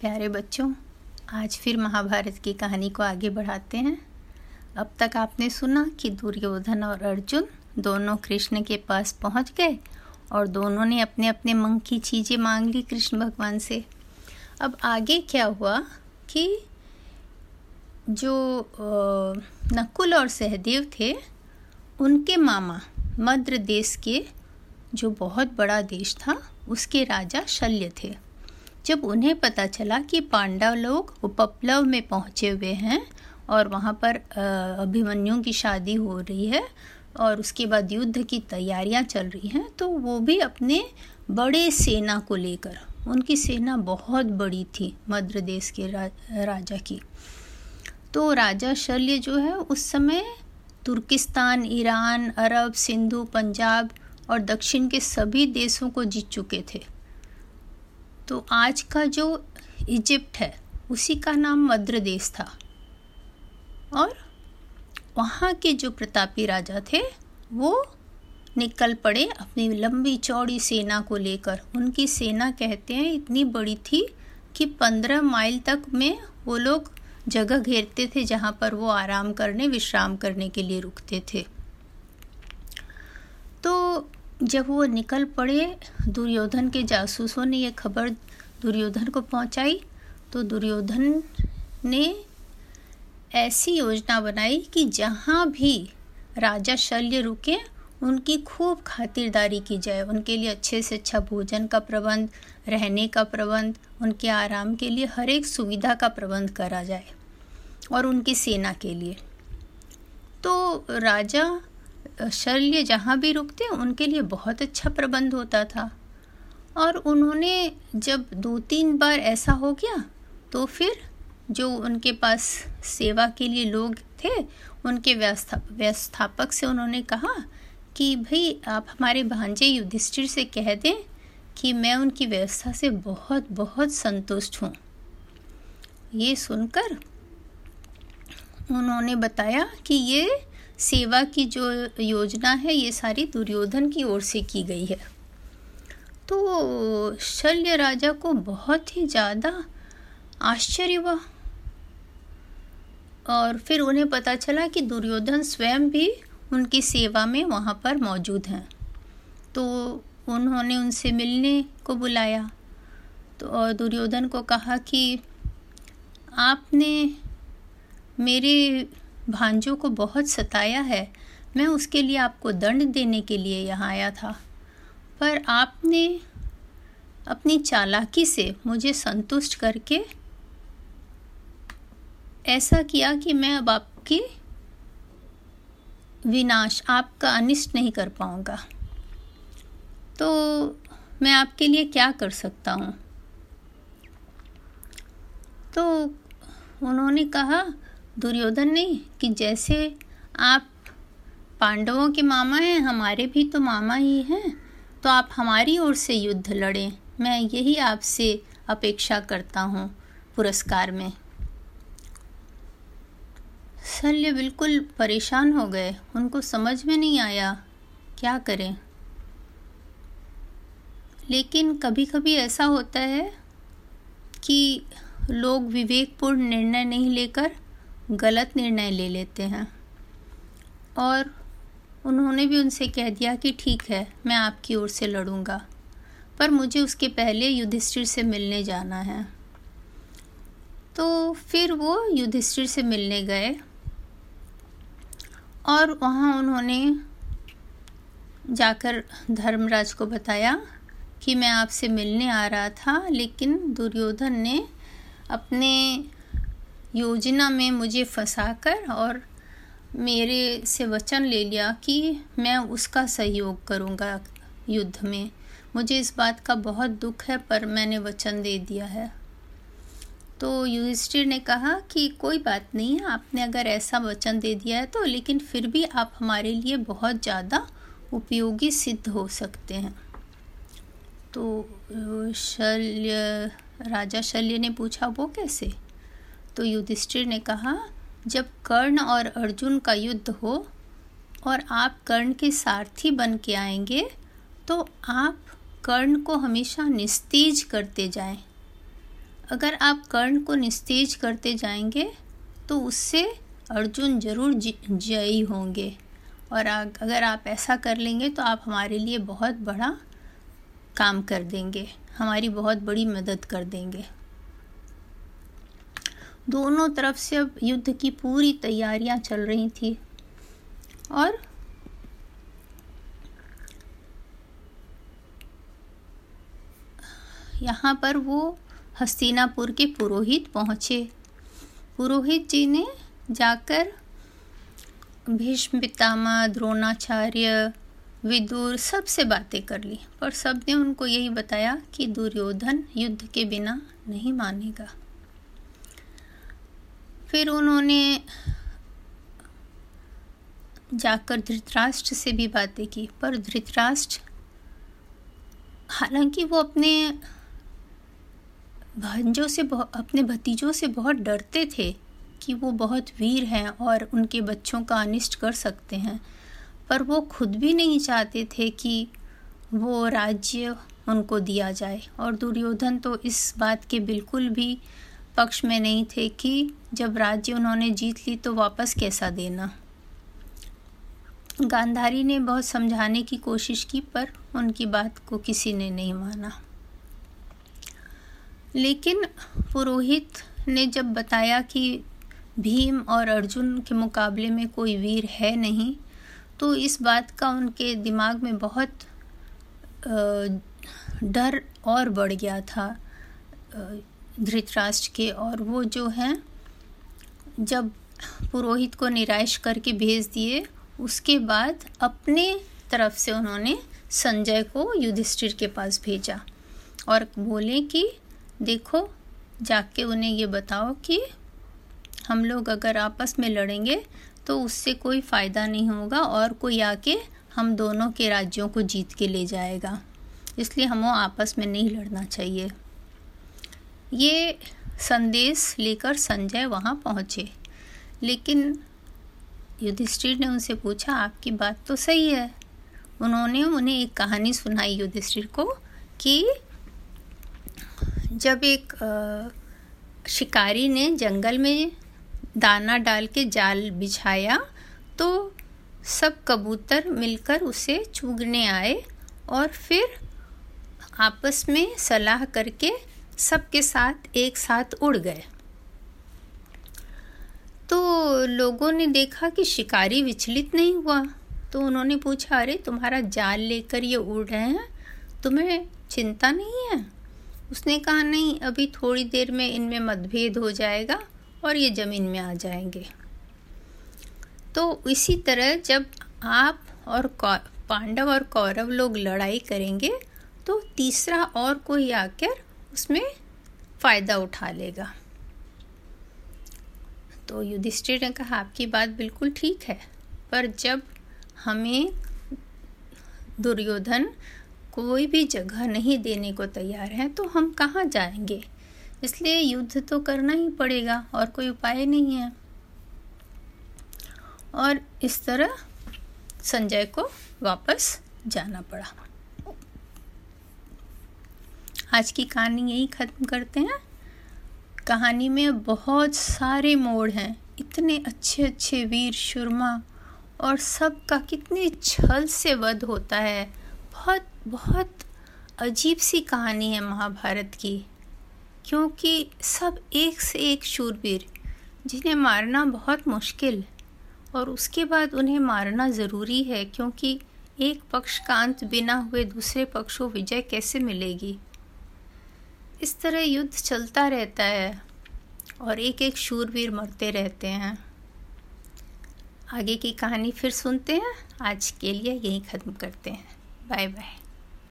प्यारे बच्चों, आज फिर महाभारत की कहानी को आगे बढ़ाते हैं। अब तक आपने सुना कि दुर्योधन और अर्जुन दोनों कृष्ण के पास पहुँच गए और दोनों ने अपने अपने मन की चीज़ें मांग ली कृष्ण भगवान से। अब आगे क्या हुआ कि जो नकुल और सहदेव थे, उनके मामा मद्र देश के, जो बहुत बड़ा देश था, उसके राजा शल्य थे। जब उन्हें पता चला कि पांडव लोग उपप्लव में पहुँचे हुए हैं और वहाँ पर अभिमन्यु की शादी हो रही है और उसके बाद युद्ध की तैयारियाँ चल रही हैं तो वो भी अपने बड़े सेना को लेकर उनकी सेना बहुत बड़ी थी मध्य देश के रा, राजा की। तो राजा शल्य जो है उस समय Turkistan Iran Arab Sindhu Punjab और दक्षिण के सभी देशों को जीत चुके थे। तो आज का जो इजिप्ट है, उसी का नाम मद्र देश था। और वहाँ के जो प्रतापी राजा थे, वो निकल पड़े अपनी लंबी चौड़ी सेना को लेकर। उनकी सेना कहते हैं इतनी बड़ी थी कि पंद्रह माइल तक में वो लोग जगह घेरते थे जहाँ पर वो आराम करने, विश्राम करने के लिए रुकते थे। तो जब वो निकल पड़े दुर्योधन के जासूसों ने ये खबर दुर्योधन को पहुंचाई तो दुर्योधन ने ऐसी योजना बनाई कि जहाँ भी राजा शल्य रुके, उनकी खूब खातिरदारी की जाए। उनके लिए अच्छे से अच्छा भोजन का प्रबंध, रहने का प्रबंध, उनके आराम के लिए हर एक सुविधा का प्रबंध करा जाए, और उनकी सेना के लिए। तो राजा शल्य जहाँ भी रुकते, उनके लिए बहुत अच्छा प्रबंध होता था। और उन्होंने जब दो तीन बार ऐसा हो गया तो फिर जो उनके पास सेवा के लिए लोग थे, उनके व्यवस्था, व्यवस्थापक से उन्होंने कहा कि, भाई, आप हमारे भांजे युधिष्ठिर से कह दें कि मैं उनकी व्यवस्था से बहुत बहुत संतुष्ट हूँ। ये सुनकर उन्होंने बताया कि ये सेवा की जो योजना है, ये सारी दुर्योधन की ओर से की गई है। तो शल्य राजा को बहुत ही ज़्यादा आश्चर्य हुआ और फिर उन्हें पता चला कि दुर्योधन स्वयं भी उनकी सेवा में वहाँ पर मौजूद हैं। तो उन्होंने उनसे मिलने को बुलाया तो और दुर्योधन को कहा कि आपने मेरे भांजों को बहुत सताया है। मैं उसके लिए आपको दंड देने के लिए यहाँ आया था। पर आपने अपनी चालाकी से मुझे संतुष्ट करके ऐसा किया कि मैं अब आपकी विनाश, आपका अनिष्ट नहीं कर पाऊँगा। तो मैं आपके लिए क्या कर सकता हूँ? तो उन्होंने कहा दुर्योधन ने कि जैसे आप पांडवों के मामा हैं, हमारे भी तो मामा ही हैं तो आप हमारी ओर से युद्ध लड़ें। मैं यही आपसे अपेक्षा करता हूँ पुरस्कार में। शल्य बिल्कुल परेशान हो गए। उनको समझ में नहीं आया, क्या करें? लेकिन कभी कभी ऐसा होता है कि लोग विवेकपूर्ण निर्णय नहीं लेकर गलत निर्णय ले लेते हैं। और उन्होंने भी उनसे कह दिया कि ठीक है, मैं आपकी ओर से लड़ूँगा, पर मुझे उसके पहले युधिष्ठिर से मिलने जाना है। तो फिर वो युधिष्ठिर से मिलने गए, और वहाँ उन्होंने जाकर धर्मराज को बताया कि मैं आपसे मिलने आ रहा था, लेकिन दुर्योधन ने अपने योजना में मुझे फंसाकर और मेरे से वचन ले लिया कि मैं उसका सहयोग करूँगा युद्ध में। मुझे इस बात का बहुत दुख है, पर मैंने वचन दे दिया है। तो युधिष्ठिर ने कहा कि कोई बात नहीं है आपने अगर ऐसा वचन दे दिया है तो लेकिन फिर भी आप हमारे लिए बहुत ज़्यादा उपयोगी सिद्ध हो सकते हैं। तो शल्य, राजा शल्य ने पूछा, वो कैसे? तो युधिष्ठिर ने कहा, जब कर्ण और अर्जुन का युद्ध हो और आप कर्ण के सारथी बन के आएँगे तो आप कर्ण को हमेशा निस्तेज करते जाएँ। अगर आप कर्ण को निस्तेज करते जाएँगे तो उससे अर्जुन ज़रूर जयी होंगे। और अगर आप ऐसा कर लेंगे तो आप हमारे लिए बहुत बड़ा काम कर देंगे। हमारी बहुत बड़ी मदद कर देंगे। दोनों तरफ़ से अब युद्ध की पूरी तैयारियाँ चल रही थी। और यहाँ पर वो हस्तिनापुर के पुरोहित पहुँचे। पुरोहित जी ने जाकर भीष्म पितामह, द्रोणाचार्य, विदुर सबसे बातें कर ली पर सबने उनको यही बताया कि दुर्योधन युद्ध के बिना नहीं मानेगा। फिर उन्होंने जाकर धृतराष्ट्र से भी बातें की। पर धृतराष्ट्र, हालाँकि वो अपने भांजों से अपने भतीजों से बहुत डरते थे कि वो बहुत वीर हैं और उनके बच्चों का अनिष्ट कर सकते हैं, पर वो खुद भी नहीं चाहते थे कि वो राज्य उनको दिया जाए। और दुर्योधन तो इस बात के बिल्कुल भी पक्ष में नहीं थे कि जब राज्य उन्होंने जीत ली तो वापस कैसा देना। गांधारी ने बहुत समझाने की कोशिश की, पर उनकी बात को किसी ने नहीं माना। लेकिन पुरोहित ने जब बताया कि भीम और अर्जुन के मुकाबले में कोई वीर है नहीं तो इस बात का उनके दिमाग में बहुत डर और बढ़ गया था। धृतराष्ट्र के और वो जो हैं, जब पुरोहित को निराश करके भेज दिए, उसके बाद अपने तरफ़ से उन्होंने संजय को युधिष्ठिर के पास भेजा और बोले कि, देखो, जाके उन्हें ये बताओ कि हम लोग अगर आपस में लड़ेंगे तो उससे कोई फ़ायदा नहीं होगा और कोई आके हम दोनों के राज्यों को जीत के ले जाएगा। इसलिए हमें आपस में नहीं लड़ना चाहिए। ये संदेश लेकर संजय वहाँ पहुँचे। लेकिन युधिष्ठिर ने उनसे पूछा, आपकी बात तो सही है। उन्होंने उन्हें एक कहानी सुनाई युधिष्ठिर को कि जब एक शिकारी ने जंगल में दाना डाल के जाल बिछाया तो सब कबूतर मिलकर उसे चुगने आए और फिर आपस में सलाह करके सबके साथ एक साथ उड़ गए। तो लोगों ने देखा कि शिकारी विचलित नहीं हुआ। तो उन्होंने पूछा, अरे, तुम्हारा जाल लेकर ये उड़ रहे हैं? तुम्हें चिंता नहीं है? उसने कहा, नहीं, अभी थोड़ी देर में इनमें मतभेद हो जाएगा और ये ज़मीन में आ जाएँगे। तो इसी तरह जब आप और पांडव और कौरव लोग लड़ाई करेंगे तो तीसरा और कोई आकर उसमें फ़ायदा उठा लेगा। तो युधिष्ठिर ने कहा, आपकी बात बिल्कुल ठीक है, पर जब हमें दुर्योधन कोई भी जगह नहीं देने को तैयार है तो हम कहाँ जाएँगे? इसलिए युद्ध तो करना ही पड़ेगा और कोई उपाय नहीं है। और इस तरह संजय को वापस जाना पड़ा। आज की कहानी यही ख़त्म करते हैं। कहानी में बहुत सारे मोड़ हैं। इतने अच्छे अच्छे वीर शुरमा और सब का कितने छल से वध होता है। बहुत बहुत अजीब सी कहानी है महाभारत की, क्योंकि सब एक से एक शूरवीर, जिन्हें मारना बहुत मुश्किल और उसके बाद उन्हें मारना ज़रूरी है, क्योंकि एक पक्ष का अंत बिना हुए दूसरे पक्ष को विजय कैसे मिलेगी? इस तरह युद्ध चलता रहता है और एक एक शूरवीर मरते रहते हैं। आगे की कहानी फिर सुनते हैं। आज के लिए यही ख़त्म करते हैं। Bye bye